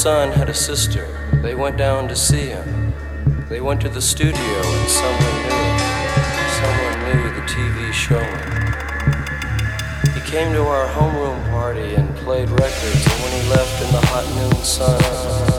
son had a sister. They went down to see him. They went to the studio and someone knew it. Someone knew the TV showman. He came to our homeroom party and played records, and when he left in the hot noon sun,